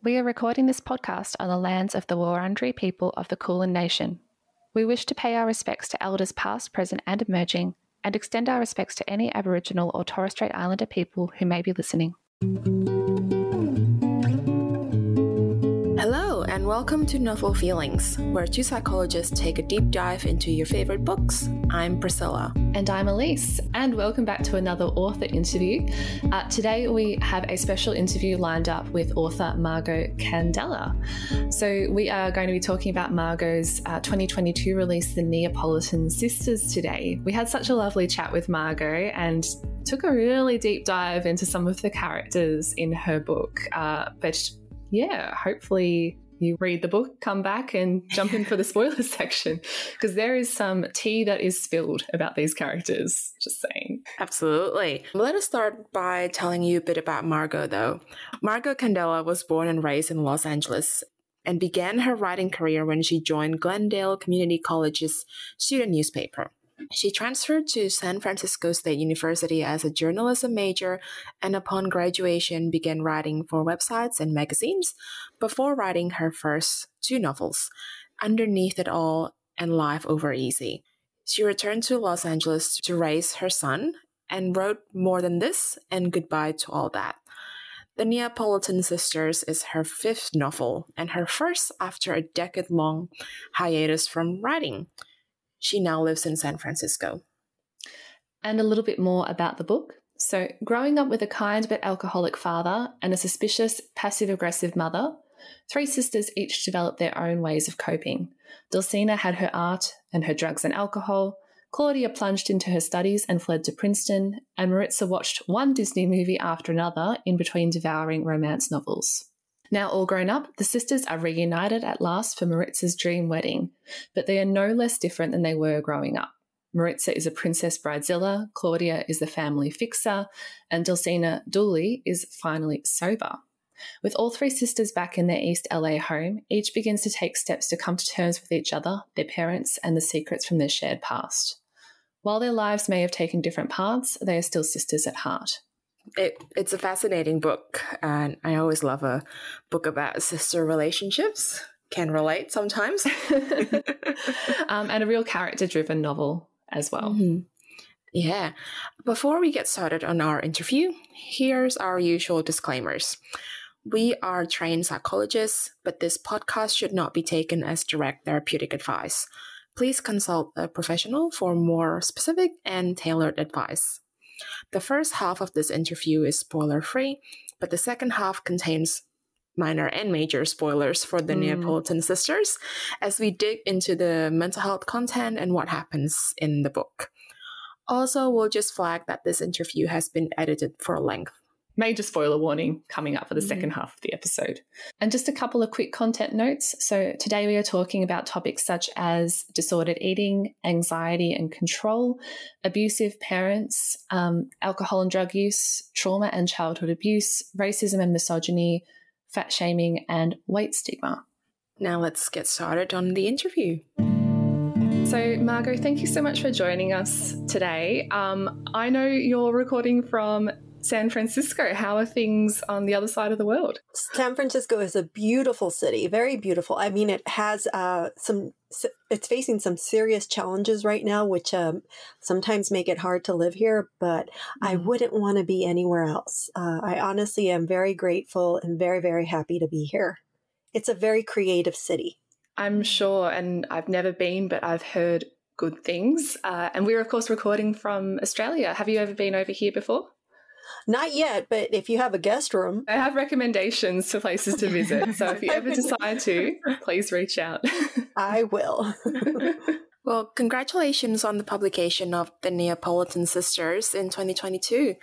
We are recording this podcast on the lands of the Wurundjeri people of the Kulin Nation. We wish to pay our respects to elders past, present, and emerging, and extend our respects to any Aboriginal or Torres Strait Islander people who may be listening. Welcome to Novel Feelings, where two psychologists take a deep dive into your favorite books. I'm Priscilla. And I'm Elise, and welcome back to another author interview. Uh, today we have a special interview lined up with author Margo Candela. So, we are going to be talking about Margo's uh, 2022 release, The Neapolitan Sisters, today. We had such a lovely chat with Margo and took a really deep dive into some of the characters in her book. Uh, but yeah, hopefully you read the book, come back and jump in for the spoilers section because there is some tea that is spilled about these characters. Just saying. Absolutely. Let us start by telling you a bit about Margo, though. Margo Candela was born and raised in Los Angeles and began her writing career when she joined Glendale Community College's student newspaper. She transferred to San Francisco State University as a journalism major and upon graduation began writing for websites and magazines before writing her first two novels, Underneath It All and Life Over Easy. She returned to Los Angeles to raise her son and wrote More Than This and Goodbye to All That. The Neapolitan Sisters is her fifth novel and her first after a decade long hiatus from writing. She now lives in San Francisco. And a little bit more about the book. So, growing up with a kind but alcoholic father and a suspicious, passive aggressive mother, three sisters each developed their own ways of coping. Dulcina had her art and her drugs and alcohol. Claudia plunged into her studies and fled to Princeton, and Maritza watched one Disney movie after another in between devouring romance novels. Now all grown up, the sisters are reunited at last for Maritza's dream wedding, but they are no less different than they were growing up. Maritza is a princess bridezilla, Claudia is the family fixer, and Dulcina Dooley is finally sober. With all three sisters back in their East LA home, each begins to take steps to come to terms with each other, their parents, and the secrets from their shared past. While their lives may have taken different paths, they are still sisters at heart. It, it's a fascinating book, and I always love a book about sister relationships. Can relate sometimes. um, and a real character driven novel as well. Mm-hmm. Yeah. Before we get started on our interview, here's our usual disclaimers. We are trained psychologists, but this podcast should not be taken as direct therapeutic advice. Please consult a professional for more specific and tailored advice. The first half of this interview is spoiler free, but the second half contains minor and major spoilers for the mm. Neapolitan sisters as we dig into the mental health content and what happens in the book. Also, we'll just flag that this interview has been edited for length major spoiler warning coming up for the mm-hmm. second half of the episode. And just a couple of quick content notes. So, today we are talking about topics such as disordered eating, anxiety and control, abusive parents, um, alcohol and drug use, trauma and childhood abuse, racism and misogyny, fat shaming, and weight stigma. Now, let's get started on the interview. So, Margo, thank you so much for joining us today. Um, I know you're recording from San Francisco. How are things on the other side of the world? San Francisco is a beautiful city, very beautiful. I mean, it has uh, some, it's facing some serious challenges right now, which um, sometimes make it hard to live here, but. I mm-hmm. wouldn't want to be anywhere else. Uh, I honestly am very grateful and very, very happy to be here. It's a very creative city. I'm sure, and I've never been, but I've heard good things. Uh, and we're, of course, recording from Australia. Have you ever been over here before? Not yet, but if you have a guest room, I have recommendations to places to visit. So if you ever decide to, please reach out. I will. well, congratulations on the publication of The Neapolitan Sisters in 2022.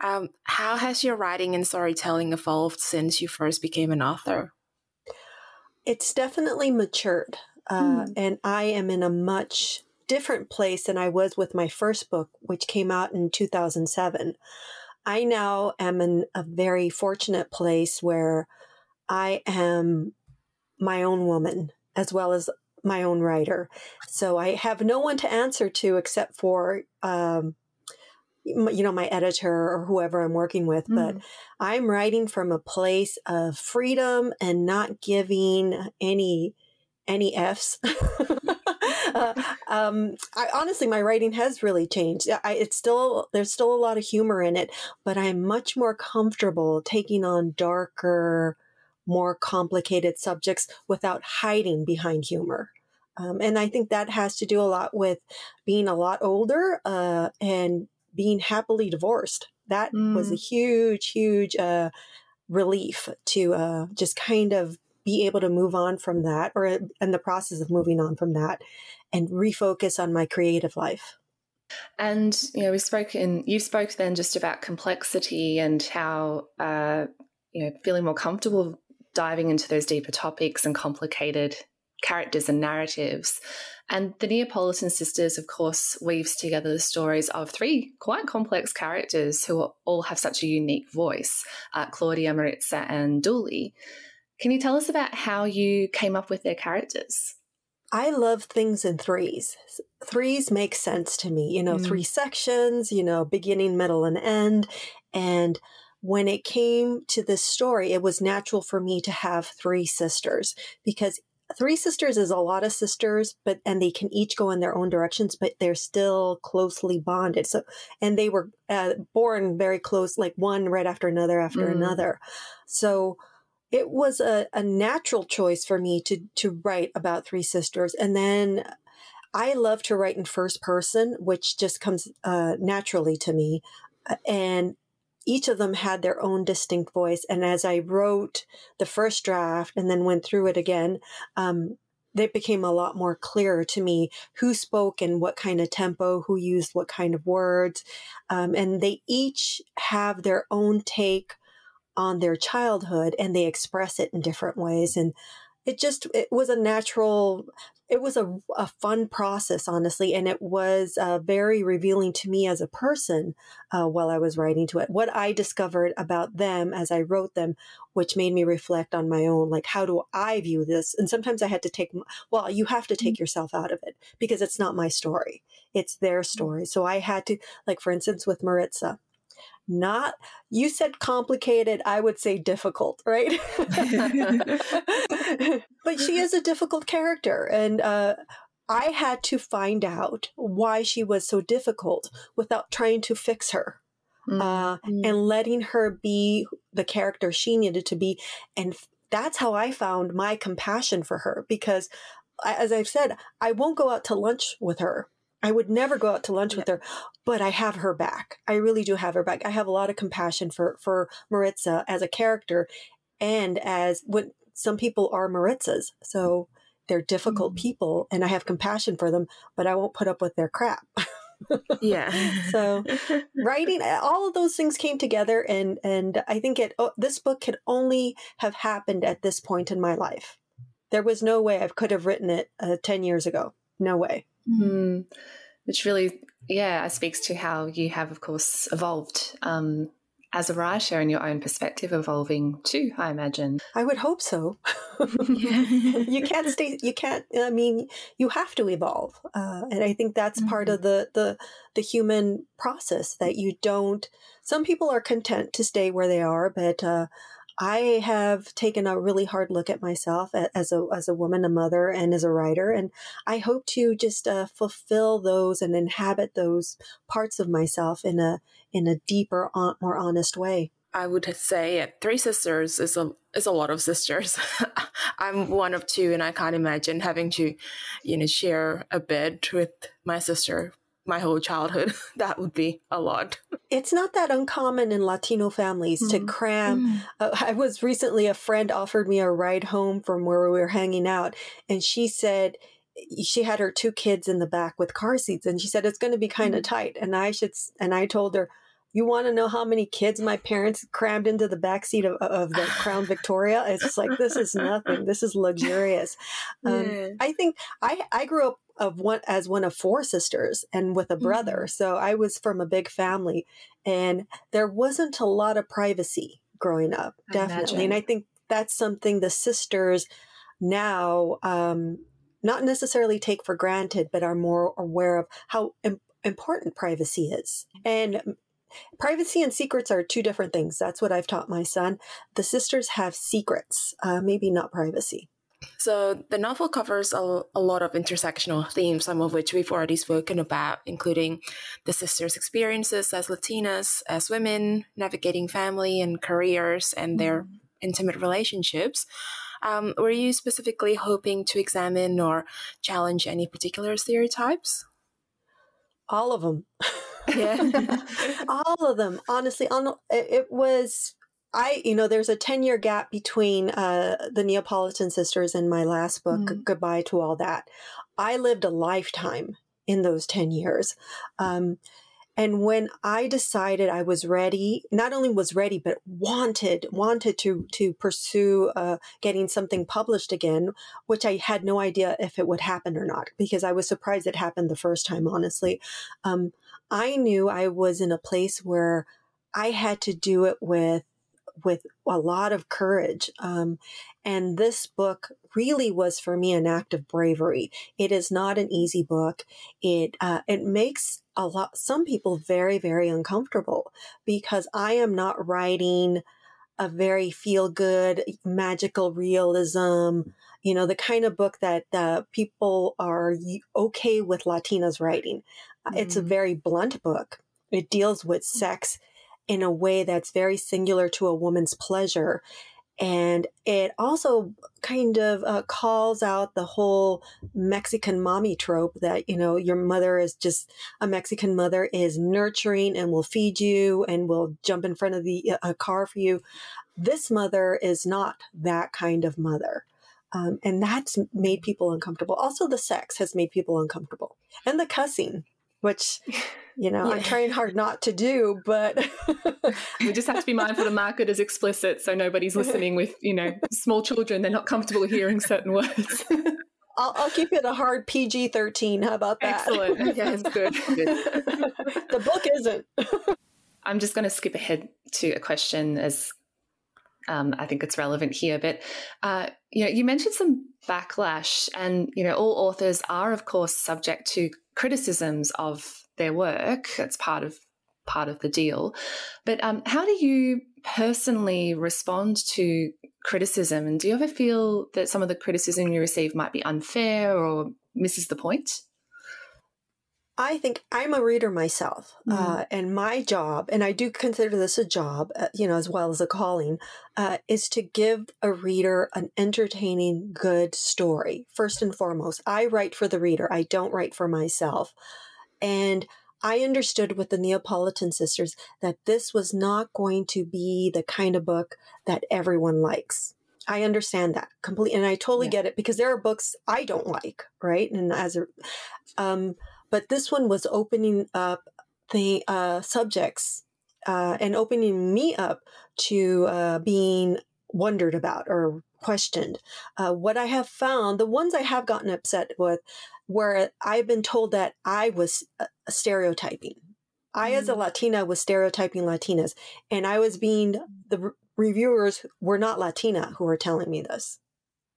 Um, how has your writing and storytelling evolved since you first became an author? It's definitely matured. Uh, hmm. And I am in a much different place than I was with my first book, which came out in 2007. I now am in a very fortunate place where I am my own woman as well as my own writer. So I have no one to answer to except for um, you know my editor or whoever i'm working with mm. but i'm writing from a place of freedom and not giving any any f's uh, um, I, honestly my writing has really changed I, it's still there's still a lot of humor in it but i'm much more comfortable taking on darker more complicated subjects without hiding behind humor um, and I think that has to do a lot with being a lot older uh, and being happily divorced. That mm. was a mm. huge, huge uh, relief to uh, just kind of be able to move on from that or in the process of moving on from that and refocus on my creative life. And you know, we spoke in you spoke then just about complexity and how uh, you know feeling more comfortable diving into those deeper topics and complicated characters and narratives. And the Neapolitan sisters, of course, weaves together the stories of three quite complex characters who all have such a unique voice uh, Claudia, Maritza, and Dooley. Can you tell us about how you came up with their characters? I love things in threes. Threes make sense to me, you know, mm. three sections, you know, beginning, middle, and end. And when it came to this story, it was natural for me to have three sisters because three sisters is a lot of sisters but and they can each go in their own directions but they're still closely bonded so and they were uh, born very close like one right after another after mm. another so it was a, a natural choice for me to to write about three sisters and then i love to write in first person which just comes uh, naturally to me and each of them had their own distinct voice. And as I wrote the first draft and then went through it again, um, became a lot more clear to me who spoke and what kind of tempo, who used what kind of words. Um, and they each have their own take on their childhood and they express it in different ways. And it just it was a natural it was a, a fun process honestly and it was uh, very revealing to me as a person uh, while i was writing to it what i discovered about them as i wrote them which made me reflect on my own like how do i view this and sometimes i had to take well you have to take mm-hmm. yourself out of it because it's not my story it's their mm-hmm. story so i had to like for instance with maritza not you said complicated i would say difficult right but she is a difficult character and uh, i had to find out why she was so difficult without trying to fix her mm-hmm. uh, and letting her be the character she needed to be and that's how i found my compassion for her because as i've said i won't go out to lunch with her I would never go out to lunch yeah. with her, but I have her back. I really do have her back. I have a lot of compassion for for Maritza as a character, and as what some people are Maritzas. So they're difficult mm-hmm. people, and I have compassion for them, but I won't put up with their crap. yeah. so writing all of those things came together, and and I think it oh, this book could only have happened at this point in my life. There was no way I could have written it uh, ten years ago. No way. Mm. Which really, yeah, speaks to how you have, of course, evolved um, as a writer and your own perspective evolving too, I imagine. I would hope so. you can't stay, you can't, I mean, you have to evolve. Uh, and I think that's mm-hmm. part of the, the, the human process that you don't, some people are content to stay where they are, but, uh, I have taken a really hard look at myself as a as a woman, a mother, and as a writer, and I hope to just uh, fulfill those and inhabit those parts of myself in a in a deeper, more honest way. I would say three sisters is a is a lot of sisters. I'm one of two, and I can't imagine having to, you know, share a bed with my sister my whole childhood. that would be a lot. It's not that uncommon in Latino families mm. to cram. Mm. Uh, I was recently, a friend offered me a ride home from where we were hanging out, and she said, she had her two kids in the back with car seats and she said it's going to be kind of mm. tight and i should and i told her you want to know how many kids my parents crammed into the back seat of, of the Crown Victoria? It's like this is nothing. This is luxurious. Um, yeah. I think I I grew up of one as one of four sisters and with a brother, mm-hmm. so I was from a big family, and there wasn't a lot of privacy growing up. I definitely, imagine. and I think that's something the sisters now um, not necessarily take for granted, but are more aware of how important privacy is. And privacy and secrets are two different things. That's what I've taught my son. The sisters have secrets, uh, maybe not privacy. So the novel covers a, a, lot of intersectional themes, some of which we've already spoken about, including the sisters' experiences as Latinas, as women, navigating family and careers, and their mm-hmm. intimate relationships. Um, were you specifically hoping to examine or challenge any particular stereotypes? All of them. Yeah. All of them. Honestly, on it was I, you know, there's a 10 year gap between uh, the Neapolitan sisters and my last book, mm. Goodbye to All That. I lived a lifetime in those 10 years. Um, and when I decided I was ready, not only was ready, but wanted, wanted to, to pursue uh, getting something published again, which I had no idea if it would happen or not, because I was surprised it happened the first time, honestly. Um, I knew I was in a place where I had to do it with with a lot of courage. Um, and this book really was for me an act of bravery. It is not an easy book. It uh, it makes a lot some people very very uncomfortable because I am not writing a very feel good magical realism. You know the kind of book that uh, people are okay with Latinas writing. Mm-hmm. It's a mm-hmm. very blunt book. It deals with sex in a way that's very singular to a woman's pleasure. And it also kind of uh, calls out the whole Mexican mommy trope that, you know, your mother is just a Mexican mother is nurturing and will feed you and will jump in front of the uh, car for you. This mother is not that kind of mother. Um, and that's made people uncomfortable. Also, the sex has made people uncomfortable and the cussing which you know yeah. i'm trying hard not to do but we just have to be mindful the market is explicit so nobody's listening with you know small children they're not comfortable hearing certain words I'll, I'll, keep it a hard PG 13. How about that? Excellent. Yeah, it's good. good. the book isn't. I'm just going to skip ahead to a question as um, I think it's relevant here. But uh, you know, you mentioned some backlash, and you know, all authors are, of course, subject to criticisms of their work. It's part of part of the deal. But um, how do you personally respond to criticism? And do you ever feel that some of the criticism you receive might be unfair or misses the point? I think I'm a reader myself, mm. uh, and my job, and I do consider this a job, uh, you know, as well as a calling, uh, is to give a reader an entertaining, good story. First and foremost, I write for the reader. I don't write for myself, and I understood with the Neapolitan sisters that this was not going to be the kind of book that everyone likes. I understand that completely, and I totally yeah. get it because there are books I don't like, right? And as a, um, but this one was opening up the uh, subjects uh, and opening me up to uh, being wondered about or questioned. Uh, what I have found, the ones I have gotten upset with, where I've been told that I was uh, stereotyping. I, as a mm. Latina, was stereotyping Latinas, and I was being the re- reviewers were not Latina who were telling me this.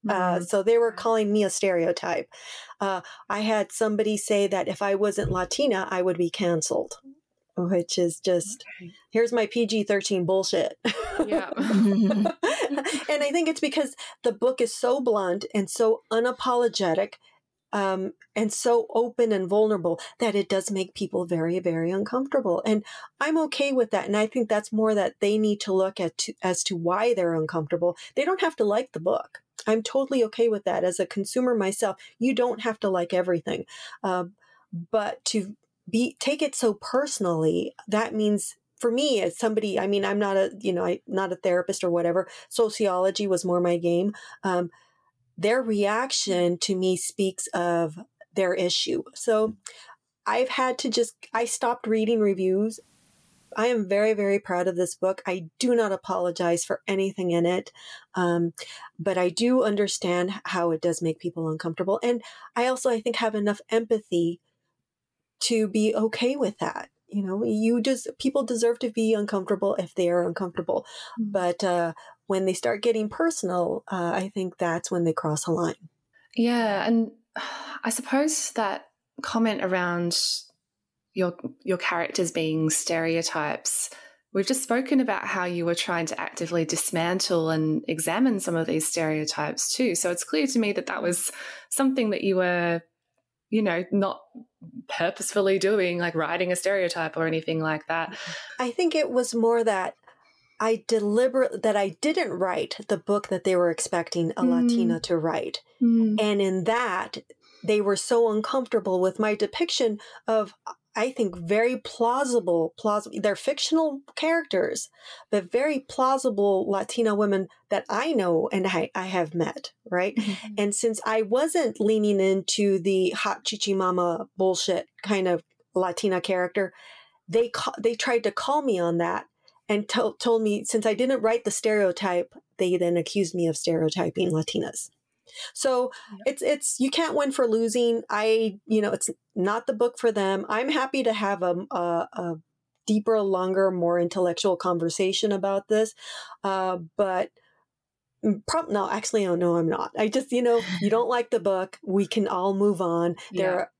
Uh, mm-hmm. so they were calling me a stereotype. Uh, I had somebody say that if I wasn't Latina, I would be canceled, which is just okay. here's my PG 13 bullshit. Yeah. and I think it's because the book is so blunt and so unapologetic. Um, and so open and vulnerable that it does make people very, very uncomfortable. And I'm okay with that. And I think that's more that they need to look at to, as to why they're uncomfortable. They don't have to like the book. I'm totally okay with that. As a consumer myself, you don't have to like everything. Uh, but to be take it so personally, that means for me as somebody, I mean, I'm not a, you know, I not a therapist or whatever. Sociology was more my game. Um, their reaction to me speaks of their issue. So I've had to just, I stopped reading reviews I am very, very proud of this book. I do not apologize for anything in it. Um, but I do understand how it does make people uncomfortable. And I also, I think, have enough empathy to be okay with that. You know, you just, people deserve to be uncomfortable if they are uncomfortable. Mm-hmm. But uh, when they start getting personal, uh, I think that's when they cross a line. Yeah. And I suppose that comment around your your characters being stereotypes. We've just spoken about how you were trying to actively dismantle and examine some of these stereotypes too. So it's clear to me that that was something that you were, you know, not purposefully doing, like writing a stereotype or anything like that. I think it was more that I deliberate that I didn't write the book that they were expecting a mm. Latina to write. Mm. And in that, they were so uncomfortable with my depiction of I think very plausible, plausible. They're fictional characters, but very plausible Latina women that I know and I, I have met, right? Mm-hmm. And since I wasn't leaning into the hot chichi mama bullshit kind of Latina character, they ca- they tried to call me on that and to- told me since I didn't write the stereotype, they then accused me of stereotyping Latinas. So it's it's you can't win for losing. I you know it's not the book for them. I'm happy to have a, a, a deeper, longer, more intellectual conversation about this, uh, but. Mm, Prob- no, actually, oh no, I'm not. I just, you know, you don't like the book. We can all move on. Yeah. There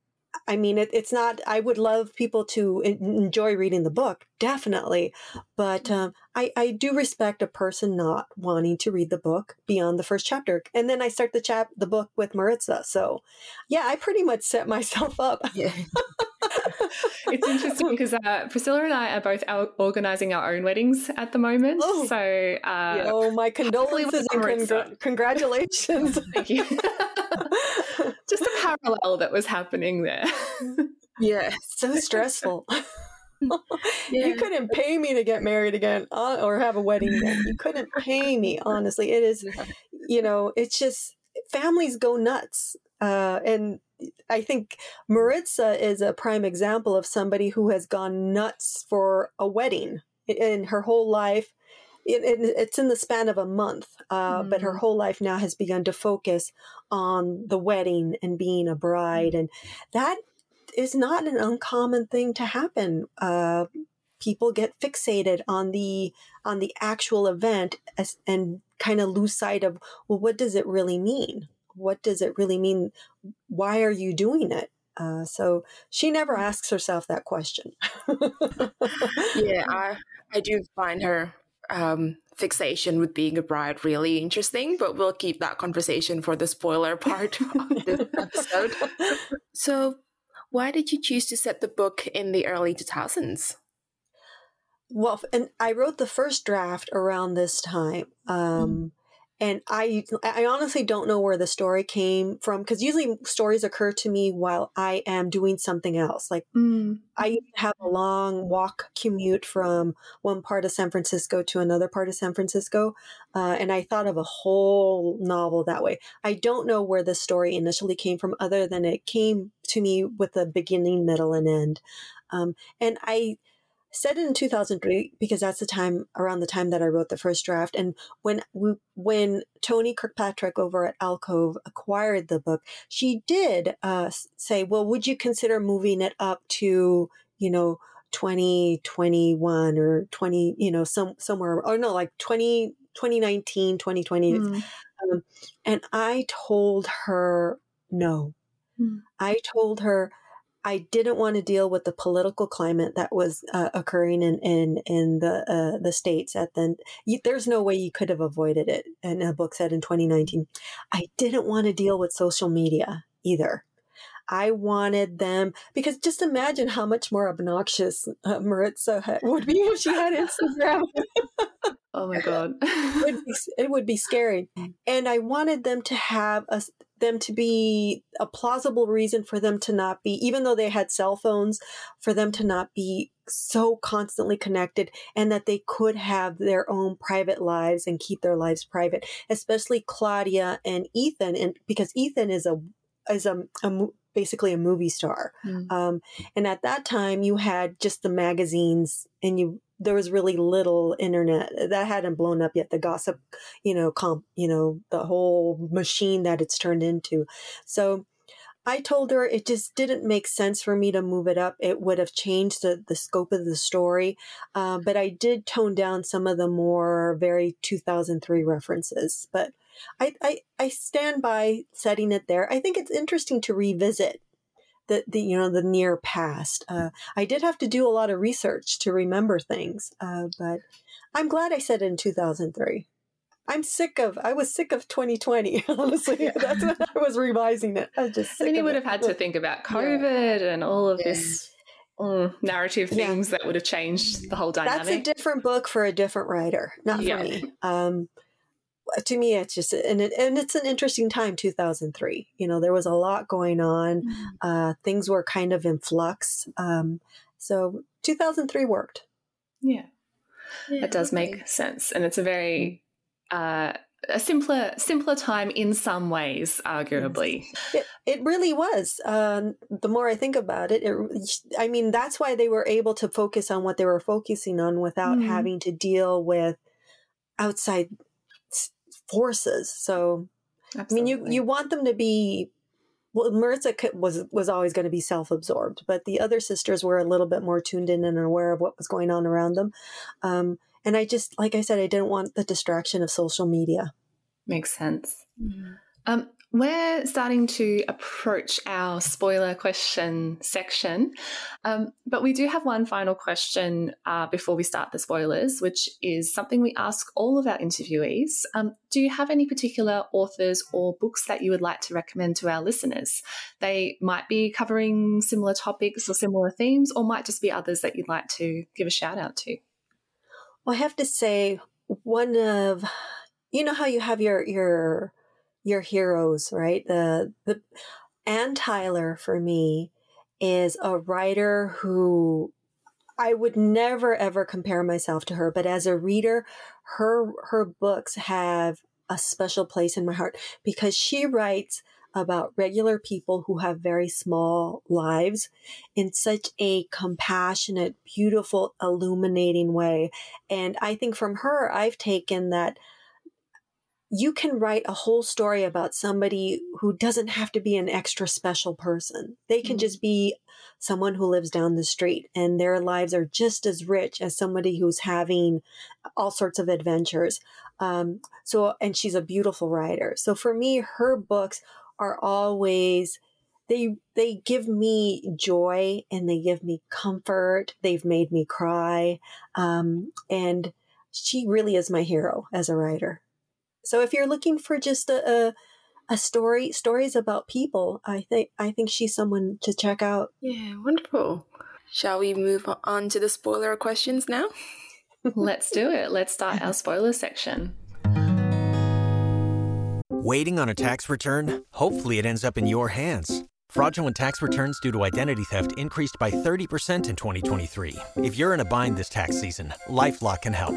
I mean, it, it's not, I would love people to enjoy reading the book, definitely. But mm-hmm. um, I, I do respect a person not wanting to read the book beyond the first chapter. And then I start the chap, the book with Maritza. So yeah, I pretty much set myself up. Yeah. it's interesting because uh, Priscilla and I are both out organizing our own weddings at the moment. Oh, so, uh, oh my condolences and congr- congratulations. Thank you. Just a parallel that was happening there. yeah, so stressful. yeah. You couldn't pay me to get married again uh, or have a wedding again. You couldn't pay me, honestly. It is, you know, it's just families go nuts. Uh, and I think Maritza is a prime example of somebody who has gone nuts for a wedding in her whole life. It, it, it's in the span of a month, uh, mm. but her mm. whole life now has begun to focus on the wedding and being a bride, and that is not an uncommon thing to happen. Uh, people get fixated on the on the actual event as, and kind of lose sight of well, what does it really mean? What does it really mean? Why are you doing it? Uh, so she never asks herself that question. yeah, I I do find her um, fixation with being a bride really interesting, but we'll keep that conversation for the spoiler part of this episode. So, why did you choose to set the book in the early 2000s? Well, and I wrote the first draft around this time. Um, mm and I I honestly don't know where the story came from because usually stories occur to me while I am doing something else. Like mm. I have a long walk commute from one part of San Francisco to another part of San Francisco, uh, and I thought of a whole novel that way. I don't know where the story initially came from, other than it came to me with a beginning, middle, and end. Um, and I set it in 2003 because that's the time around the time that I wrote the first draft. And when we, when Toni Kirkpatrick over at Alcove acquired the book, she did uh, say, "Well, would you consider moving it up to you know 2021 or 20 you know some somewhere or no like 20 2019 2020 mm. um, and i told her no mm. i told her I didn't want to deal with the political climate that was uh, occurring in in in the uh, the states at then. There's no way you could have avoided it And a book said in 2019. I didn't want to deal with social media either. I wanted them because just imagine how much more obnoxious uh, Maritza would be if she had Instagram. oh my god, it would, be, it would be scary. And I wanted them to have a, them to be a plausible reason for them to not be, even though they had cell phones, for them to not be so constantly connected and that they could have their own private lives and keep their lives private, especially Claudia and Ethan. And because Ethan is a, is a, a basically a movie star. Mm. Um, and at that time you had just the magazines and you there was really little internet that hadn't blown up yet the gossip you know comp you know the whole machine that it's turned into. So i told her it just didn't make sense for me to move it up. It would have changed the, the scope of the story uh, but i did tone down some of the more very 2003 references but I, I i stand by setting it there. I think it's interesting to revisit the, the you know the near past. Uh, I did have to do a lot of research to remember things, uh, but I'm glad I said it in 2003. I'm sick of. I was sick of 2020. Honestly, yeah. that's when I was revising it. I was just. I mean, you would have had to think about COVID yeah. and all of yeah. this mm, narrative things that would have changed the whole dynamic. That's a different book for a different writer, not for me. Um, to me, it's just and it, and it's an interesting time. 2003. You know, there was a lot going on. Mm-hmm. Uh, things were kind of in flux. Um, so 2003 worked. Yeah. Yeah, it does okay. make sense, and it's a very uh, a simpler simpler time in some ways arguably it, it really was um, the more i think about it, it, i mean that's why they were able to focus on what they were focusing on without mm. having to deal with outside forces so Absolutely. i mean you you want them to be well maritza was was always going to be self-absorbed but the other sisters were a little bit more tuned in and aware of what was going on around them um, and I just, like I said, I didn't want the distraction of social media. Makes sense. Mm-hmm. Um, we're starting to approach our spoiler question section, um, but we do have one final question uh, before we start the spoilers, which is something we ask all of our interviewees. Um, do you have any particular authors or books that you would like to recommend to our listeners? They might be covering similar topics or similar themes, or might just be others that you'd like to give a shout out to. Well, I have to say, one of you know how you have your your your heroes, right? The the Anne Tyler for me is a writer who I would never ever compare myself to her, but as a reader, her her books have a special place in my heart because she writes about regular people who have very small lives in such a compassionate, beautiful, illuminating way. And I think from her, I've taken that you can write a whole story about somebody who doesn't have to be an extra special person. They can mm-hmm. just be someone who lives down the street and their lives are just as rich as somebody who's having all sorts of adventures. Um, so, and she's a beautiful writer. So for me, her books are always they they give me joy and they give me comfort. They've made me cry, um, and she really is my hero as a writer. So if you're looking for just a, a a story stories about people i think i think she's someone to check out yeah wonderful shall we move on to the spoiler questions now let's do it let's start our spoiler section Waiting on a tax return? Hopefully, it ends up in your hands. Fraudulent tax returns due to identity theft increased by 30% in 2023. If you're in a bind this tax season, LifeLock can help.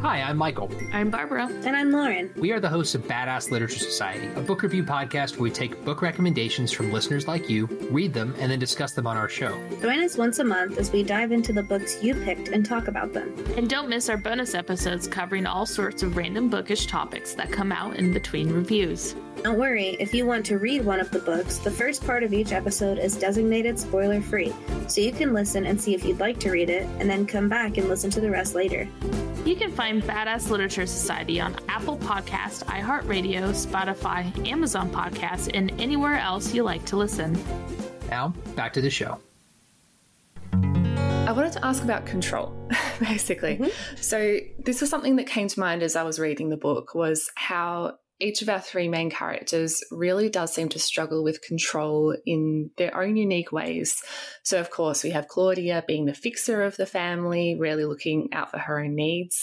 Hi, I'm Michael. I'm Barbara. And I'm Lauren. We are the hosts of Badass Literature Society, a book review podcast where we take book recommendations from listeners like you, read them, and then discuss them on our show. Join us once a month as we dive into the books you picked and talk about them. And don't miss our bonus episodes covering all sorts of random bookish topics that come out in between reviews. Don't worry, if you want to read one of the books, the first part of each episode is designated spoiler free, so you can listen and see if you'd like to read it, and then come back and listen to the rest later. You can find Badass Literature Society on Apple Podcast, iHeartRadio, Spotify, Amazon Podcasts, and anywhere else you like to listen. Now, back to the show. I wanted to ask about control, basically. Mm-hmm. So this was something that came to mind as I was reading the book was how each of our three main characters really does seem to struggle with control in their own unique ways. So, of course, we have Claudia being the fixer of the family, really looking out for her own needs.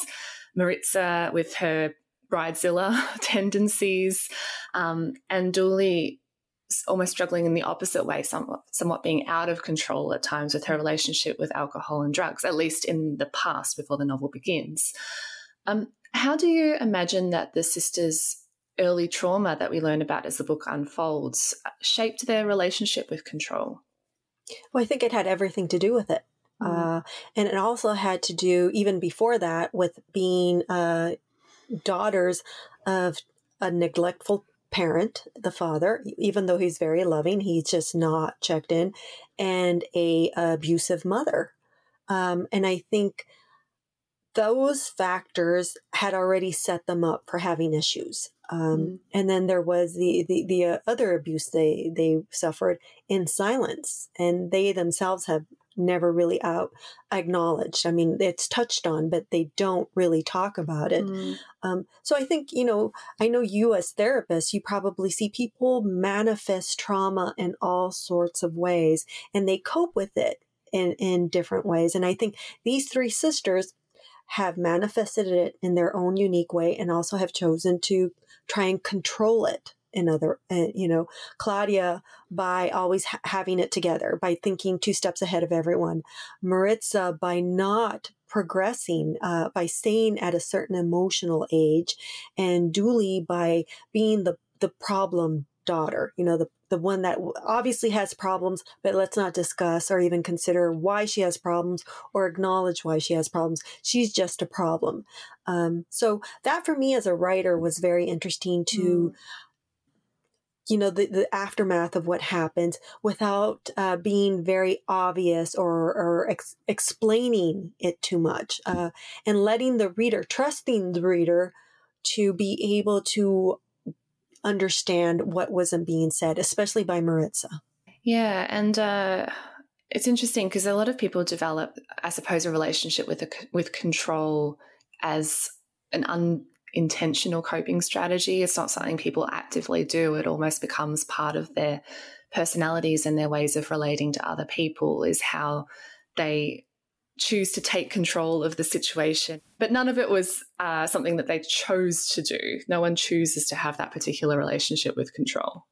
Maritza with her bridezilla tendencies, um, and Dooley almost struggling in the opposite way, somewhat, somewhat being out of control at times with her relationship with alcohol and drugs, at least in the past before the novel begins. Um, how do you imagine that the sisters early trauma that we learn about as the book unfolds uh, shaped their relationship with control? Well, I think it had everything to do with it. Mm. Uh, and it also had to do, even before that, with being uh, daughters of a neglectful parent, the father, even though he's very loving, he's just not checked in, and a abusive mother. Um, and I think those factors had already set them up for having issues. Um, mm. And then there was the the, the uh, other abuse they they suffered in silence, and they themselves have never really out acknowledged. I mean, it's touched on, but they don't really talk about it. Mm. Um, so I think you know, I know you as therapists, you probably see people manifest trauma in all sorts of ways, and they cope with it in in different ways. And I think these three sisters have manifested it in their own unique way and also have chosen to try and control it in other uh, you know claudia by always ha- having it together by thinking two steps ahead of everyone. Maritza by not progressing uh, by staying at a certain emotional age. And Dooley by being the the problem daughter you know the the one that obviously has problems, but let's not discuss or even consider why she has problems or acknowledge why she has problems. She's just a problem. Um, so that for me as a writer was very interesting to. Mm. You know, the, the aftermath of what happened without uh, being very obvious or, or ex- explaining it too much, uh, and letting the reader, trusting the reader to be able to understand what wasn't being said, especially by Maritza. Yeah, and uh, it's interesting because a lot of people develop, I suppose, a relationship with a, with control as an unintentional coping strategy. It's not something people actively do. It almost becomes part of their personalities and their ways of relating to other people. Is how they choose to take control of the situation. But none of it was uh, something that they chose to do. No one chooses to have that particular relationship with control.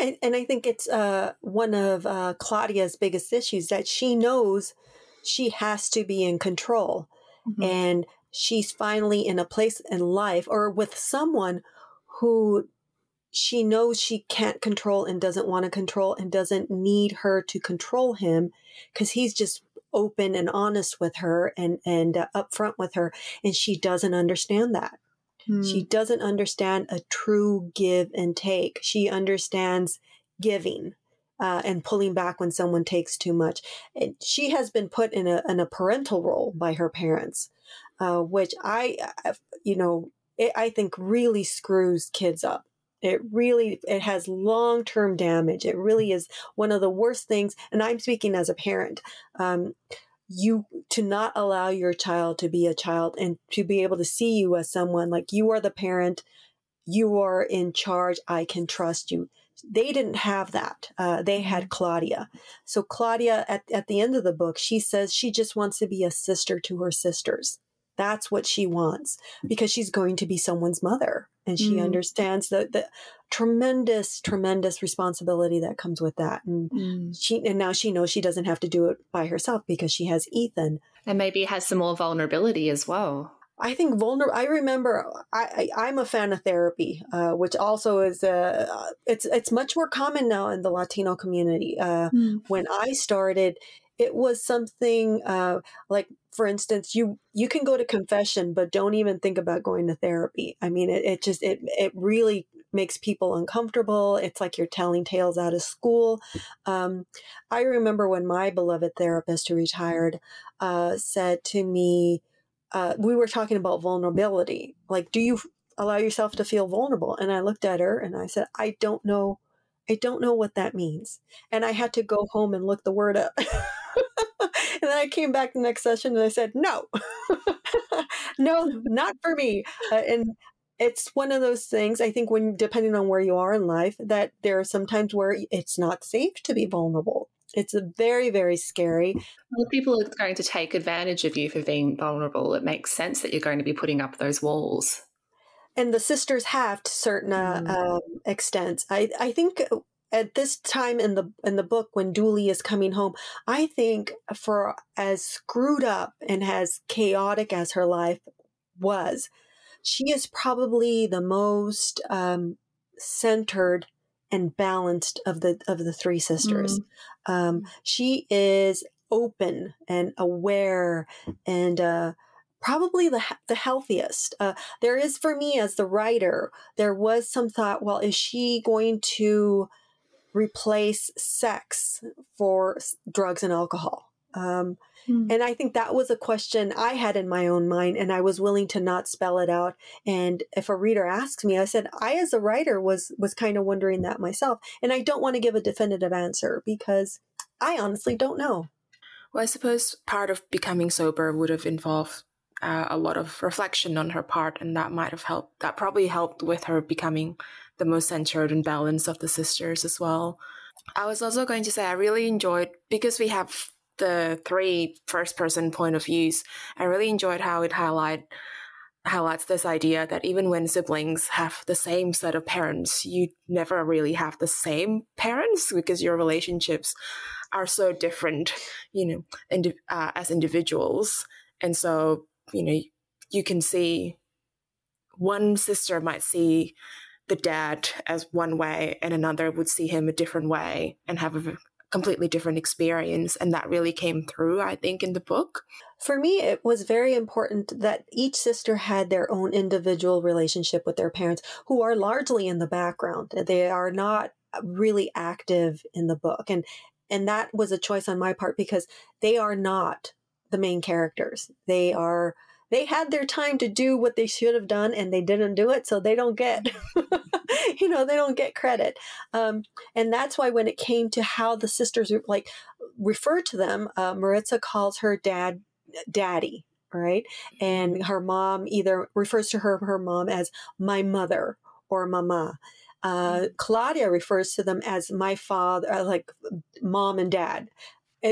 And, and I think it's uh, one of uh, Claudia's biggest issues that she knows she has to be in control. Mm-hmm. And she's finally in a place in life or with someone who she knows she can't control and doesn't want to control and doesn't need her to control him because he's just open and honest with her and and uh, upfront with her and she doesn't understand that. Hmm. she doesn't understand a true give and take. She understands giving uh, and pulling back when someone takes too much. And she has been put in a, in a parental role by her parents uh, which i you know it, i think really screws kids up it really it has long-term damage. It really is one of the worst things and i'm speaking as a parent um, you to not allow your child to be a child and to be able to see you as someone like you are the parent you are in charge i can trust you. They didn't have that uh, they had mm-hmm. claudia. So claudia at, at the end of the book she says she just wants to be a sister to her sisters that's what she wants because she's going to be someone's mother and she mm. understands the, the tremendous, tremendous responsibility that comes with that. And mm. she, and now she knows she doesn't have to do it by herself because she has Ethan. And maybe has some more vulnerability as well. I think vulnerable. I remember I, I am a fan of therapy, uh, which also is uh, it's it's much more common now in the Latino community. Uh, mm. When I started, it was something uh, like for instance you you can go to confession but don't even think about going to therapy. I mean it, it just it it really makes people uncomfortable. It's like you're telling tales out of school. Um, i remember when my beloved therapist who retired uh, said to me uh, we were talking about vulnerability. Like do you allow yourself to feel vulnerable? And i looked at her and i said i don't know I don't know what that means. And I had to go home and look the word up. and then I came back the next session and I said, no, no, not for me. Uh, and it's one of those things, I think, when depending on where you are in life, that there are sometimes where it's not safe to be vulnerable. It's very, very scary. Well, people are going to take advantage of you for being vulnerable. It makes sense that you're going to be putting up those walls and the sisters have to certain uh, mm. um, extents. I I think at this time in the in the book when Dooley is coming home, I think for as screwed up and as chaotic as her life was, she is probably the most um, centered and balanced of the of the three sisters. Mm. Um, she is open and aware and uh, probably the the healthiest. Uh, there is for me as the writer, there was some thought. Well, is she going to replace sex for drugs and alcohol? Um, mm. And I think that was a question I had in my own mind, and I was willing to not spell it out. And if a reader asks me, I said I, as a writer, was was kind of wondering that myself, and I don't want to give a definitive answer because I honestly don't know. Well, I suppose part of becoming sober would have involved uh, a lot of reflection on her part, and that might have helped. That probably helped with her becoming the most centered and balanced of the sisters as well. I was also going to say I really enjoyed because we have the three first person point of views. I really enjoyed how it highlight highlights this idea that even when siblings have the same set of parents, you never really have the same parents because your relationships are so different, you know, uh, as individuals. And so you know, you can see one sister might see the dad as one way and another would see him a different way and have a completely different experience and that really came through i think in the book. For me it was very important that each sister had their own individual relationship with their parents who are largely in the background. They are not really active in the book and and that was a choice on my part because they are not the main characters. They are they had their time to do what they should have done and they didn't do it so they don't get you know they don't get credit um, and that's why when it came to how the sisters like refer to them uh, maritza calls her dad daddy right and mm-hmm. her mom either refers to her her mom as my mother or mama uh, mm-hmm. claudia refers to them as my father uh, like mom and dad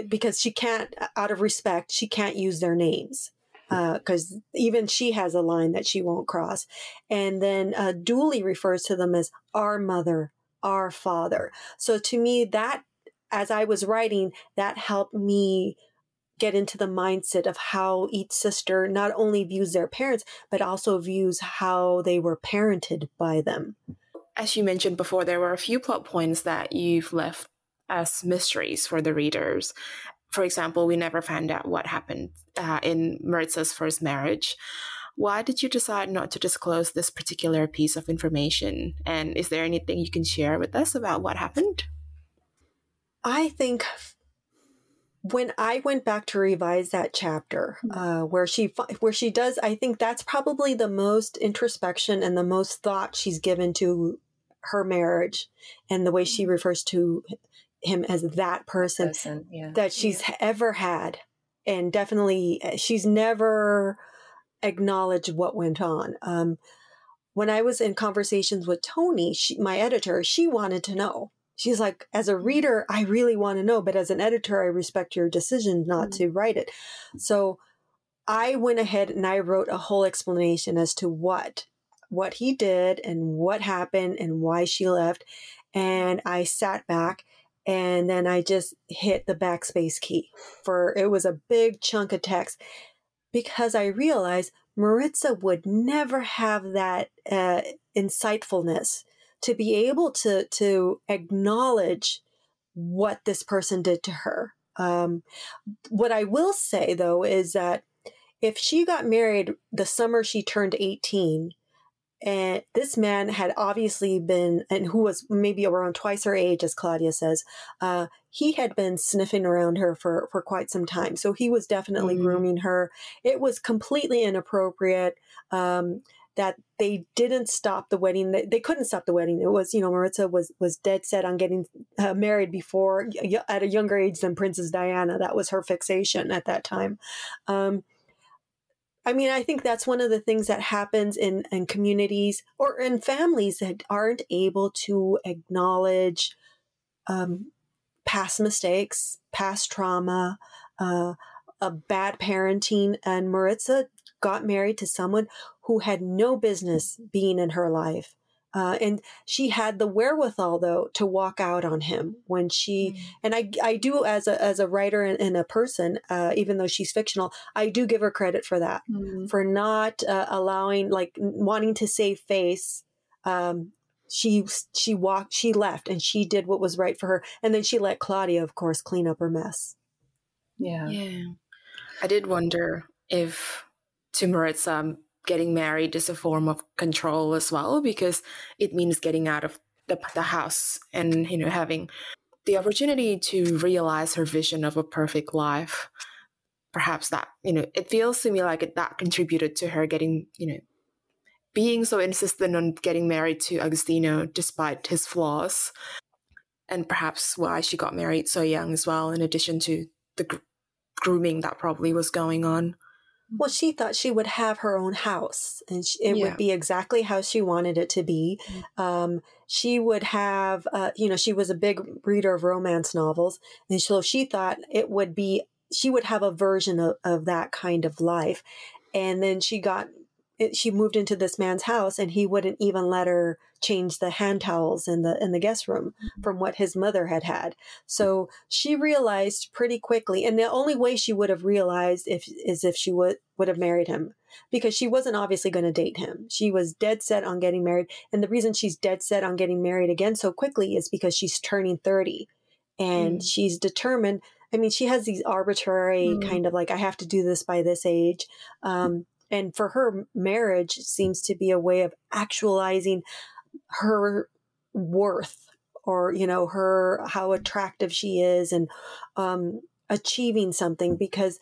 because she can't, out of respect, she can't use their names because uh, even she has a line that she won't cross. And then uh, Dooley refers to them as our mother, our father. So to me, that as I was writing, that helped me get into the mindset of how each sister not only views their parents, but also views how they were parented by them. As you mentioned before, there were a few plot points that you've left as mysteries for the readers. For example, we never found out what happened uh, in Maritza's first marriage. Why did you decide not to disclose this particular piece of information? And is there anything you can share with us about what happened? I think when I went back to revise that chapter, hmm. uh, where she where she does, I think that's probably the most introspection and the most thought she's given to her marriage and the way she hmm. refers to him as that person, person yeah. that she's yeah. ever had. And definitely, eh, she's never acknowledged what went on. Um, when I was in conversations with Tony, she, my editor, she wanted to know. She's like, as a mm-hmm. reader, I really want to know, but as an editor, I respect your decision not mm-hmm. to write it. So I went ahead and I wrote a whole explanation as to what what he did and what happened and why she left. And I sat back and then I just hit the backspace key for it was a big chunk of text because I realized Maritza would never have that uh, insightfulness to be able to to acknowledge what this person did to her. Um, what I will say though is that if she got married the summer she turned 18, and this man had obviously been, and who was maybe around twice her age, as Claudia says, uh, he had been sniffing around her for, for quite some time. So he was definitely mm-hmm. grooming her. It was completely inappropriate. Um, that they didn't stop the wedding. They, they, couldn't stop the wedding. It was, you know, Maritza was was dead set on getting uh, married before at a younger age than Princess Diana. That was her fixation at that time. Um, I mean, I think that's one of the things that happens in, in communities or in families that aren't able to acknowledge um, past mistakes, past trauma, uh, a bad parenting. And Maritza got married to someone who had no business being in her life. Uh, and she had the wherewithal though to walk out on him when she mm. and I I do as a as a writer and, and a person uh, even though she's fictional I do give her credit for that mm. for not uh, allowing like wanting to save face um, she she walked she left and she did what was right for her and then she let Claudia of course clean up her mess yeah yeah I did wonder if to Maritza, getting married is a form of control as well because it means getting out of the, the house and you know having the opportunity to realize her vision of a perfect life. Perhaps that you know it feels to me like it, that contributed to her getting you know being so insistent on getting married to Agostino despite his flaws and perhaps why she got married so young as well in addition to the gr- grooming that probably was going on well, she thought she would have her own house and she, it Yeah. would be exactly how she wanted it to be. Um, she would have, uh, you know, she was a big reader of romance novels. And so she thought it would be, she would have a version of, of that kind of life. And then she got, it- she moved into this man's house and he wouldn't even let her change the hand towels in the in the guest room from what his mother had had. So she realized pretty quickly and the only way she would have realized if is if she would would have married him because she wasn't obviously going to date him. She was dead set on getting married and the reason she's dead set on getting married again so quickly is because she's turning 30 and she's determined i mean she has these arbitrary Mm. kind of like i have to do this by this age um, and for her marriage seems to be a way of actualizing her worth or you know her how attractive she is and um achieving something because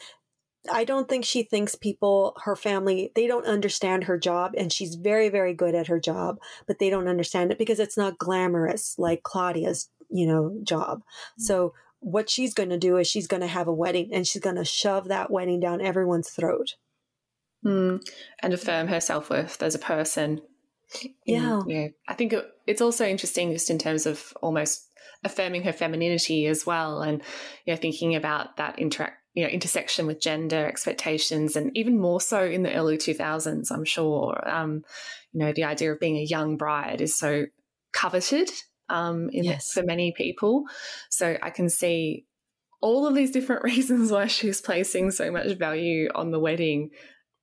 I don't think she thinks people, her family, they don't understand her job. And she's very, very good at her job, but they don't understand it because it's not glamorous like Claudia's, you know, job. So what she's going to do is she's going to have a wedding and she's going to shove that wedding down everyone's throat. Mm, and affirm her self worth as a person. Yeah. I think it, it's also interesting just in terms of almost affirming her femininity as well, and you know thinking about that interact you know intersection with gender expectations, and even more so in the early two thousands. I'm sure. Um, you know, the idea of being a young bride is so coveted um, in, Yes. for many people. So I can see all of these different reasons why she's placing so much value on the wedding.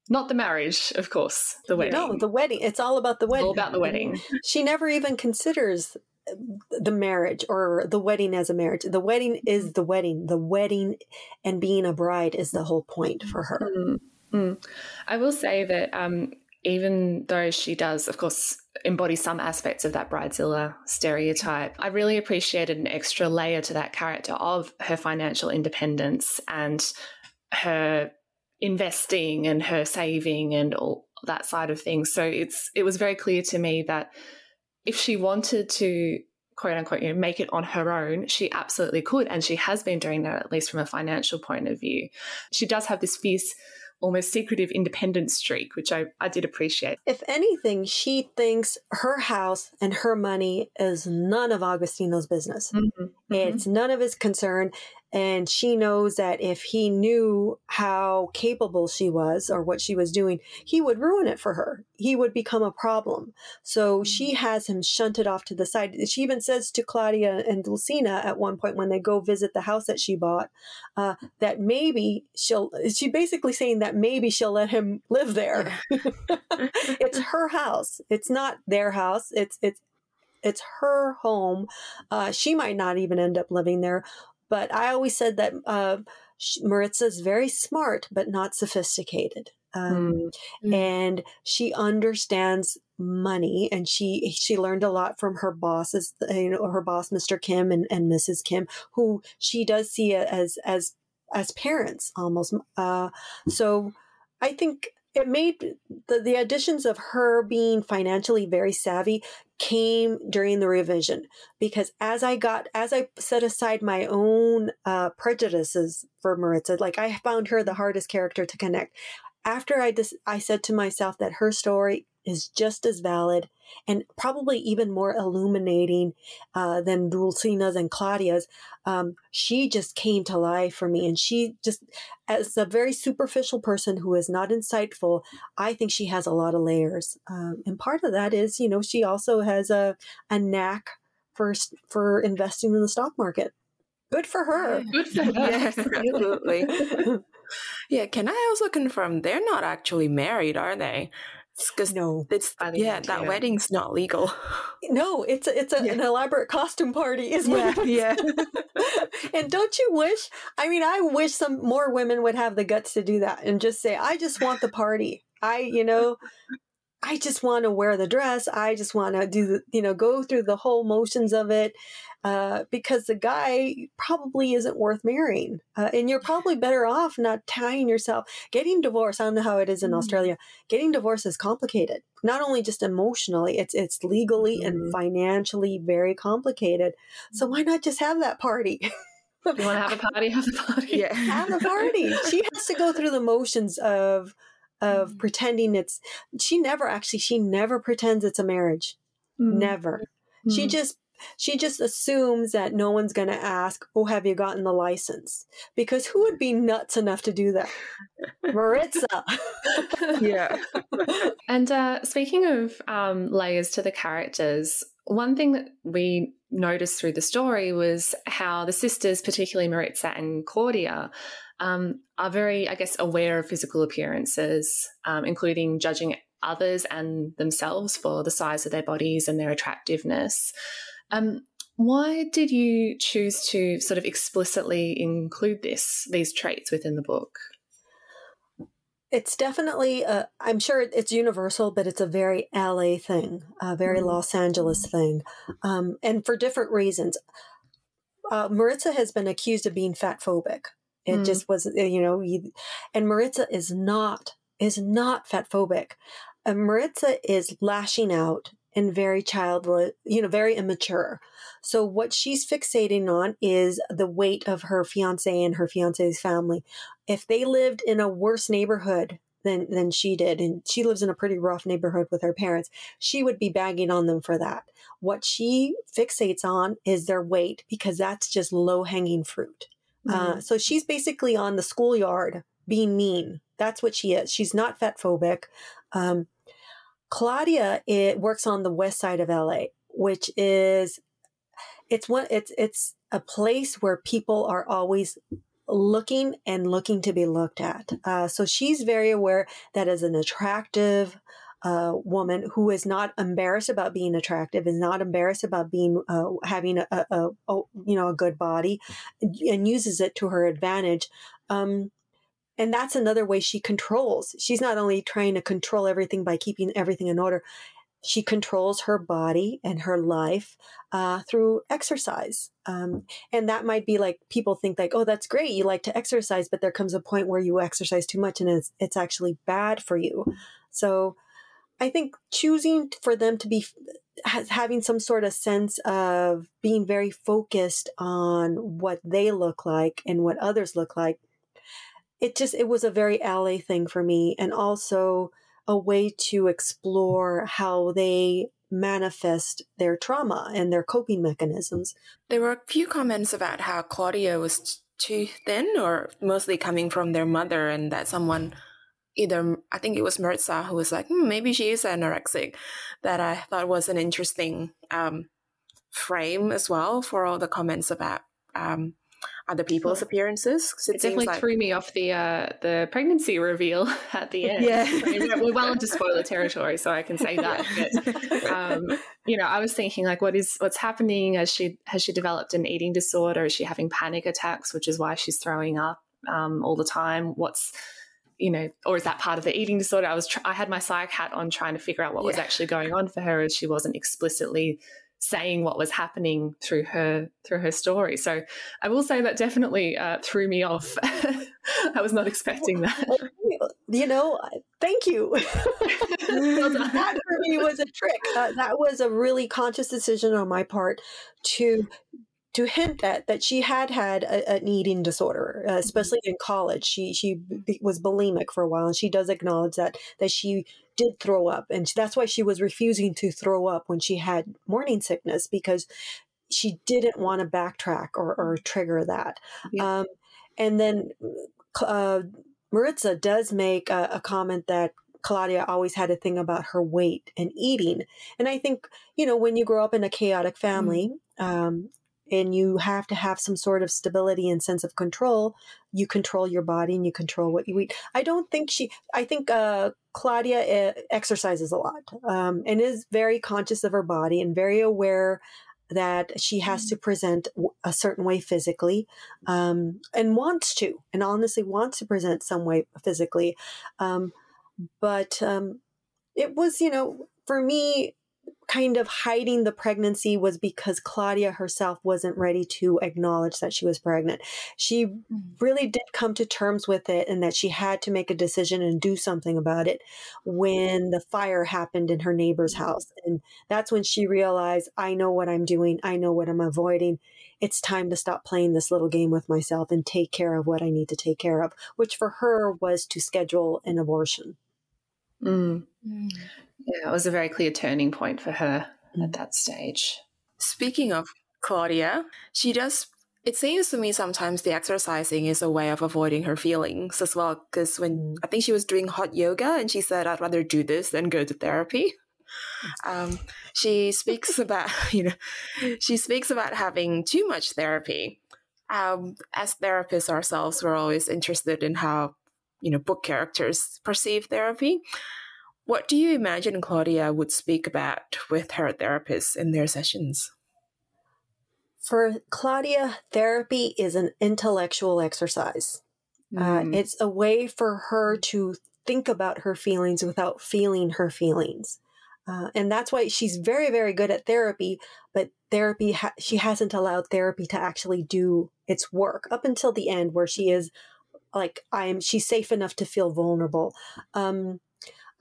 Not the marriage, of course, the wedding. No, the wedding. It's all about the wedding. all about the wedding. She never even considers the marriage or the wedding as a marriage. The wedding is the wedding. The wedding and being a bride is the whole point for her. Mm, mm. I will say that um, even though she does, of course, embody some aspects of that bridezilla stereotype, I really appreciated an extra layer to that character of her financial independence and her investing and her saving and all that side of things. So it's it was very clear to me that if she wanted to quote unquote, you know, make it on her own, she absolutely could. And she has been doing that, at least from a financial point of view. She does have this fierce, almost secretive independence streak, which I, I did appreciate. If anything, she thinks her house and her money is none of Agostino's business. Mm-hmm. It's none of his concern. And she knows that if he knew how capable she was or what she was doing, he would ruin it for her. He would become a problem. So she has him shunted off to the side. She even says to Claudia and Dulcina at one point when they go visit the house that she bought, uh, that maybe she'll, she basically saying that maybe she'll let him live there. it's her house. It's not their house. It's, it's, it's her home. Uh, she might not even end up living there. But I always said that uh, Maritza is very smart, but not sophisticated. Um, Mm. and she understands money and she she learned a lot from her bosses you know her boss mr kim and, and mrs kim who she does see as as as parents almost uh so i think it made the, the additions of her being financially very savvy came during the revision because as I got as I set aside my own uh, prejudices for Maritza, like I found her the hardest character to connect. After I dis- I said to myself that her story is just as valid and probably even more illuminating uh, than Dulcina's and Claudia's. Um, she just came to life for me, and she just, as a very superficial person who is not insightful, I think she has a lot of layers. Um, and part of that is, you know, she also has a a knack for for investing in the stock market. Good for her. Good for her. Yes, absolutely. yeah, can I also confirm they're not actually married, are they? Because no, it's By the yeah, that yeah. wedding's not legal. no, it's a, it's a, Yeah. an elaborate costume party, is Yeah, what yeah. and don't you wish? I mean, I wish some more women would have the guts to do that and just say, "I just want the party." I, you know, I just want to wear the dress. I just want to do the, you know, go through the whole motions of it, uh, because the guy probably isn't worth marrying, uh, and you're probably better off not tying yourself. Getting divorced. I don't know how it is in Mm. Australia. Getting divorced is complicated. Not only just emotionally, it's it's legally and Mhm. financially very complicated. So why not just have that party? You want to have a party, have a party. yeah. have the party. She has to go through the motions of of Mm. pretending it's she never actually she never pretends it's a marriage. Mm. Never. She Mm. just she just assumes that no one's going to ask, "Oh, have you gotten the license?" Because who would be nuts enough to do that? Maritza. yeah. And uh, speaking of um, layers to the characters, one thing that we noticed through the story was how the sisters, particularly Maritza and Claudia, um, are very, I guess, aware of physical appearances, um, including judging others and themselves for the size of their bodies and their attractiveness. Um, why did you choose to sort of explicitly include this these traits within the book? It's definitely, I'm sure it's universal, but it's a very LA thing, a very Mhm. Los Angeles thing, um, and for different reasons. Uh, Maritza has been accused of being fat phobic. It Mm. just was, uh, you know, you, and Maritza is not is not fat phobic. Uh, Maritza is lashing out and very childlike, you know, very immature. So what she's fixating on is the weight of her fiance and her fiance's family. If they lived in a worse neighborhood than than she did, and she lives in a pretty rough neighborhood with her parents, she would be bagging on them for that. What she fixates on is their weight because that's just low hanging fruit. Uh, so she's basically on the schoolyard being mean. That's what she is. She's not fat phobic. Um, Claudia it works on the west side of LA, which is it's one it's it's a place where people are always looking and looking to be looked at. Uh, so she's very aware that as an attractive uh, woman who is not embarrassed about being attractive, is not embarrassed about being uh, having a, a, a, a you know a good body, and uses it to her advantage. Um, and that's another way she controls. She's not only trying to control everything by keeping everything in order, she controls her body and her life uh, through exercise. Um, and that might be like people think like, oh, that's great, you like to exercise, but there comes a point where you exercise too much and it's it's actually bad for you. So I think choosing for them to be ha- having some sort of sense of being very focused on what they look like and what others look like it just it was a very LA thing for me and also a way to explore how they manifest their trauma and their coping mechanisms. There were a few comments about how Claudia was too thin, or mostly coming from their mother, and that someone, either I think it was Maritza, who was like, hmm, maybe she is anorexic. That I thought was an interesting um, frame as well for all the comments about um, other people's appearances. It, it definitely like- threw me off the uh, the pregnancy reveal at the end. Yeah. I mean, we're- we're well into spoiler territory, so I can say that. But, um, you know, I was thinking like, what is what's happening? Has she has she developed an eating disorder? Is she having panic attacks, which is why she's throwing up um, all the time? What's you know, or is that part of the eating disorder? I was tr- I had my psych hat on, trying to figure out what was actually going on for her, as she wasn't explicitly saying what was happening through her through her story. So I will say that definitely uh, threw me off. I was not expecting that. You know, thank you. That for me was a trick. Uh, that was a really conscious decision on my part to to hint at that she had had a, an eating disorder, uh, especially in college. She she b- was bulimic for a while, and she does acknowledge that that she did throw up, and that's why she was refusing to throw up when she had morning sickness because she didn't want to backtrack or, or trigger that. Yeah. Um, and then uh, Maritza does make a, a comment that Claudia always had a thing about her weight and eating. And I think, you know, when you grow up in a chaotic family, um, and you have to have some sort of stability and sense of control, you control your body and you control what you eat. I don't think she, I think uh, Claudia uh, exercises a lot um, and is very conscious of her body and very aware that she has to mm. present a certain way physically um, and wants to, and honestly wants to present some way physically. Um, but um, it was, you know, for me, kind of hiding the pregnancy was because Claudia herself wasn't ready to acknowledge that she was pregnant. She mm. really did come to terms with it and that she had to make a decision and do something about it when the fire happened in her neighbor's mm. house. And that's when she realized, I know what I'm doing, I know what I'm avoiding. It's time to stop playing this little game with myself and take care of what I need to take care of, which for her was to schedule an abortion. Mm. Mm. Yeah, it was a very clear turning point for her mm. at that stage. Speaking of Claudia, she does. It seems to me sometimes the exercising is a way of avoiding her feelings as well. Because when mm. I think she was doing hot yoga and she said, I'd rather do this than go to therapy. Um, she speaks about, you know, she speaks about having too much therapy. Um, as therapists ourselves, we're always interested in how, you know, book characters perceive therapy. What do you imagine Claudia would speak about with her therapist in their sessions? For Claudia, therapy is an intellectual exercise. Mm. Uh, it's a way for her to think about her feelings without feeling her feelings. Uh, and that's why she's very, very good at therapy, but therapy, ha- she hasn't allowed therapy to actually do its work up until the end where she is like, I'm, she's safe enough to feel vulnerable. Um,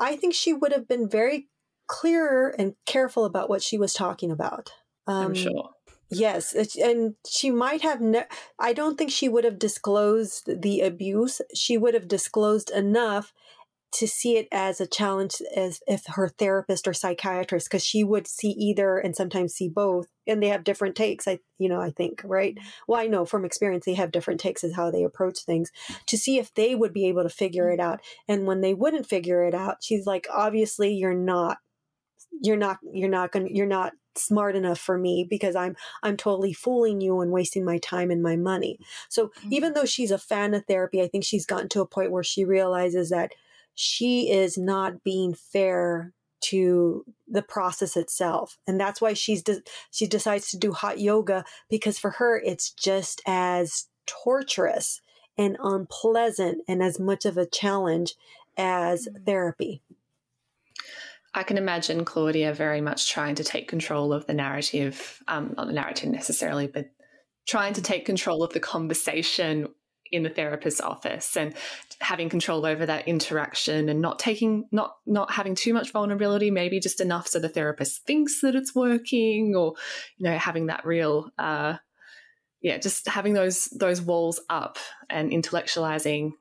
I think she would have been very clearer and careful about what she was talking about. Um, I'm sure. Yes, and she might have. Ne- I don't think she would have disclosed the abuse. She would have disclosed enough to see it as a challenge as if her therapist or psychiatrist because she would see either and sometimes see both and they have different takes i you know i think right well i know from experience they have different takes as how they approach things to see if they would be able to figure it out and when they wouldn't figure it out she's like obviously you're not you're not you're not going you're not smart enough for me because I'm I'm totally fooling you and wasting my time and my money. So mm-hmm. even though she's a fan of therapy, I think she's gotten to a point where she realizes that she is not being fair to the process itself and that's why she's de- she decides to do hot yoga because for her it's just as torturous and unpleasant and as much of a challenge as mm. therapy I can imagine Claudia very much trying to take control of the narrative, um, not the narrative necessarily, but trying to take control of the conversation in the therapist's office and having control over that interaction and not taking not not having too much vulnerability maybe just enough so the therapist thinks that it's working or you know having that real uh yeah just having those those walls up and intellectualizing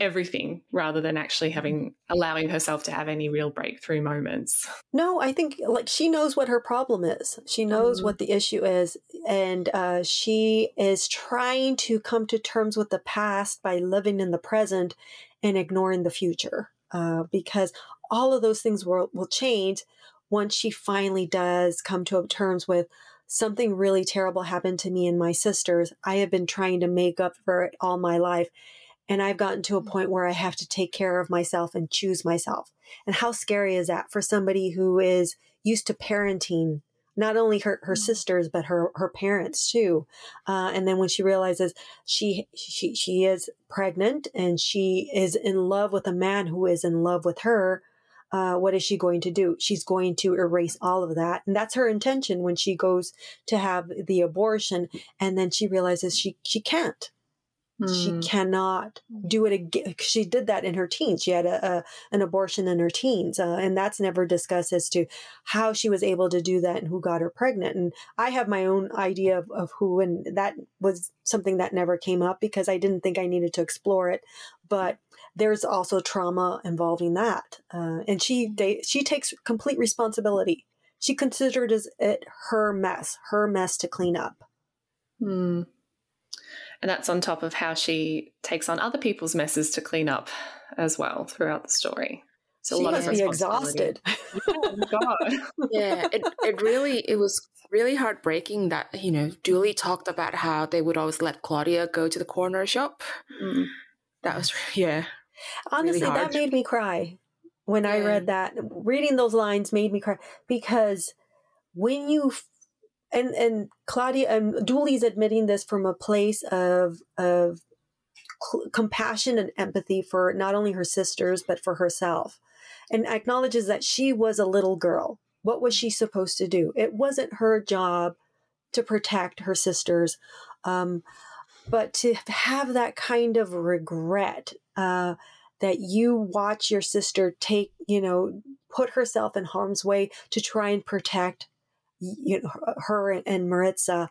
everything rather than actually having allowing herself to have any real breakthrough moments. No, I think like she knows what her problem is. She knows mm what the issue is, and uh, she is trying to come to terms with the past by living in the present and ignoring the future. Uh, because all of those things will will change once she finally does come to terms with something really terrible happened to me and my sisters. I have been trying to make up for it all my life and I've gotten to a point where I have to take care of myself and choose myself. And how scary is that for somebody who is used to parenting not only her, her mm. sisters but her her parents too. Uh, and then when she realizes she she she is pregnant and she is in love with a man who is in love with her uh, what is she going to do? She's going to erase all of that. And that's her intention when she goes to have the abortion and then she realizes she she can't she hmm. cannot do it again. She did that in her teens. She had a, a an abortion in her teens, uh, and that's never discussed as to how she was able to do that and who got her pregnant. And I have my own idea of, of who, and that was something that never came up because I didn't think I needed to explore it. But there's also trauma involving that, uh, and she they, she takes complete responsibility. She considered it her mess, her mess to clean up. Hmm. And that's on top of how she takes on other people's messes to clean up as well throughout the story. It's a she lot must of be responsibility. exhausted. Oh my god. yeah, it, it really it was really heartbreaking that you know Julie talked about how they would always let Claudia go to the corner shop. Mm. That was yeah. Honestly, that made me cry when I read that. Reading those lines made me cry because when you f- and and Claudia and is admitting this from a place of of cl- compassion and empathy for not only her sisters but for herself, and acknowledges that she was a little girl. What was she supposed to do? It wasn't her job to protect her sisters. Um, but to have that kind of regret uh, that you watch your sister take, you know, put herself in harm's way to try and protect you know her and, Maritza.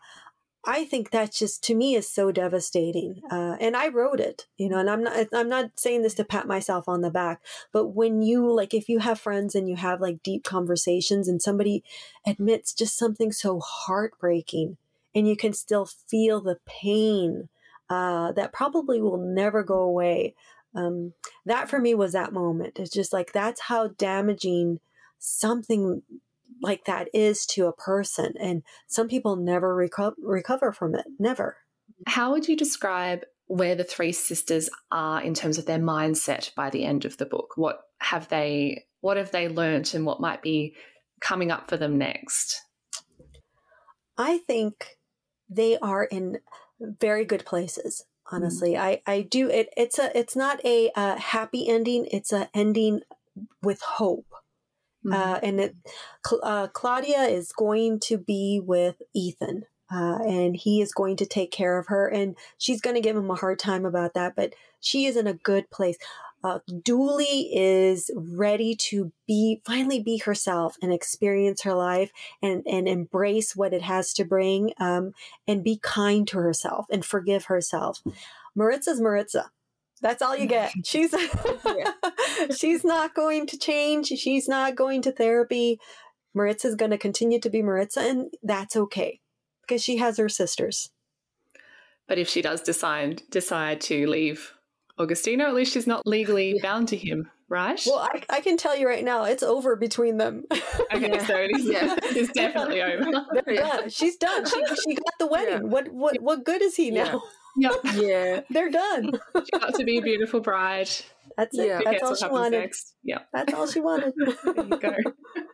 I think that just to me is so devastating. Uh, and I wrote it, you know, and I'm not I'm not saying this to pat myself on the back, but when you like if you have friends and you have like deep conversations and somebody admits just something so heartbreaking and you can still feel the pain uh, that probably will never go away. Um, that for me was that moment. It's just like that's how damaging something like that is to a person, and some people never reco- recover from it. Never. How would you describe where the three sisters are in terms of their mindset by the end of the book? What have they what have they learnt and what might be coming up for them next? I think they are in very good places. Honestly, I I do it. It's a it's not a uh, happy ending. It's a ending with hope. Uh, and it, uh, Claudia is going to be with Ethan, uh, and he is going to take care of her, and she's going to give him a hard time about that, but she is in a good place. Uh, Dooley is ready to be finally be herself and experience her life and and embrace what it has to bring, um, and be kind to herself and forgive herself. Maritza's Maritza. That's all you get. She's she's not going to change. She's not going to therapy. Maritza's going to continue to be Maritza, and that's okay because she has her sisters. But if she does decide decide to leave Agostino, at least she's not legally bound to him, right? Well, I, I can tell you right now, it's over between them. okay, so it is, Yeah. it's definitely over. Done. She's done. She, she got the wedding. What what what good is he now? Yep. Yeah. They're done. She got to be a beautiful bride. That's it. Yeah. That's all she wanted. next? Yep. That's all she wanted. There you go.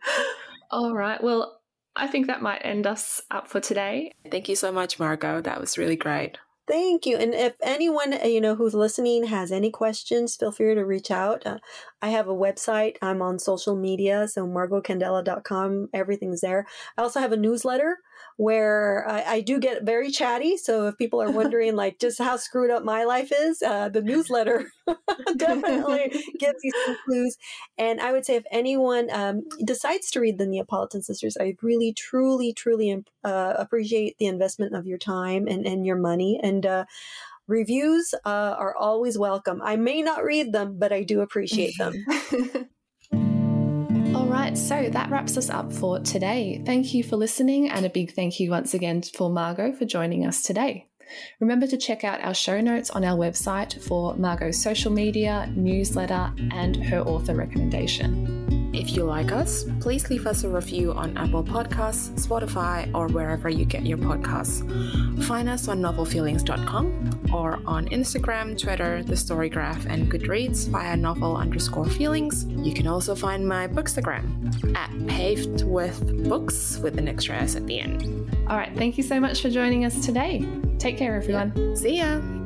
All right. Well, I think that might end us up for today. Thank you so much, Margo. That was really great. Thank you. And if anyone uh, you know who's listening has any questions, feel free to reach out. Uh, I have a website. I'm on social media, so margocandela.com. Everything's there. I also have a newsletter where I, I do get very chatty. So if people are wondering like just how screwed up my life is, uh, the newsletter definitely gives you some clues. And I would say if anyone um, decides to read the Neapolitan Sisters, I really, truly, truly uh, appreciate the investment of your time and, and your money. And uh, reviews uh, are always welcome. I may not read them, but I do appreciate them. Right, so that wraps us up for today. Thank you for listening, and a big thank you once again for Margo for joining us today. Remember to check out our show notes on our website for Margo's social media, newsletter, and her author recommendation. If you like us, please leave us a review on Apple Podcasts, Spotify, or wherever you get your podcasts. Find us on novelfeelings.com or on Instagram, Twitter, The Storygraph, and Goodreads via novel underscore feelings. You can also find my Bookstagram at paved with books with an extra S at the end. All right, thank you so much for joining us today. Take care, everyone. See ya!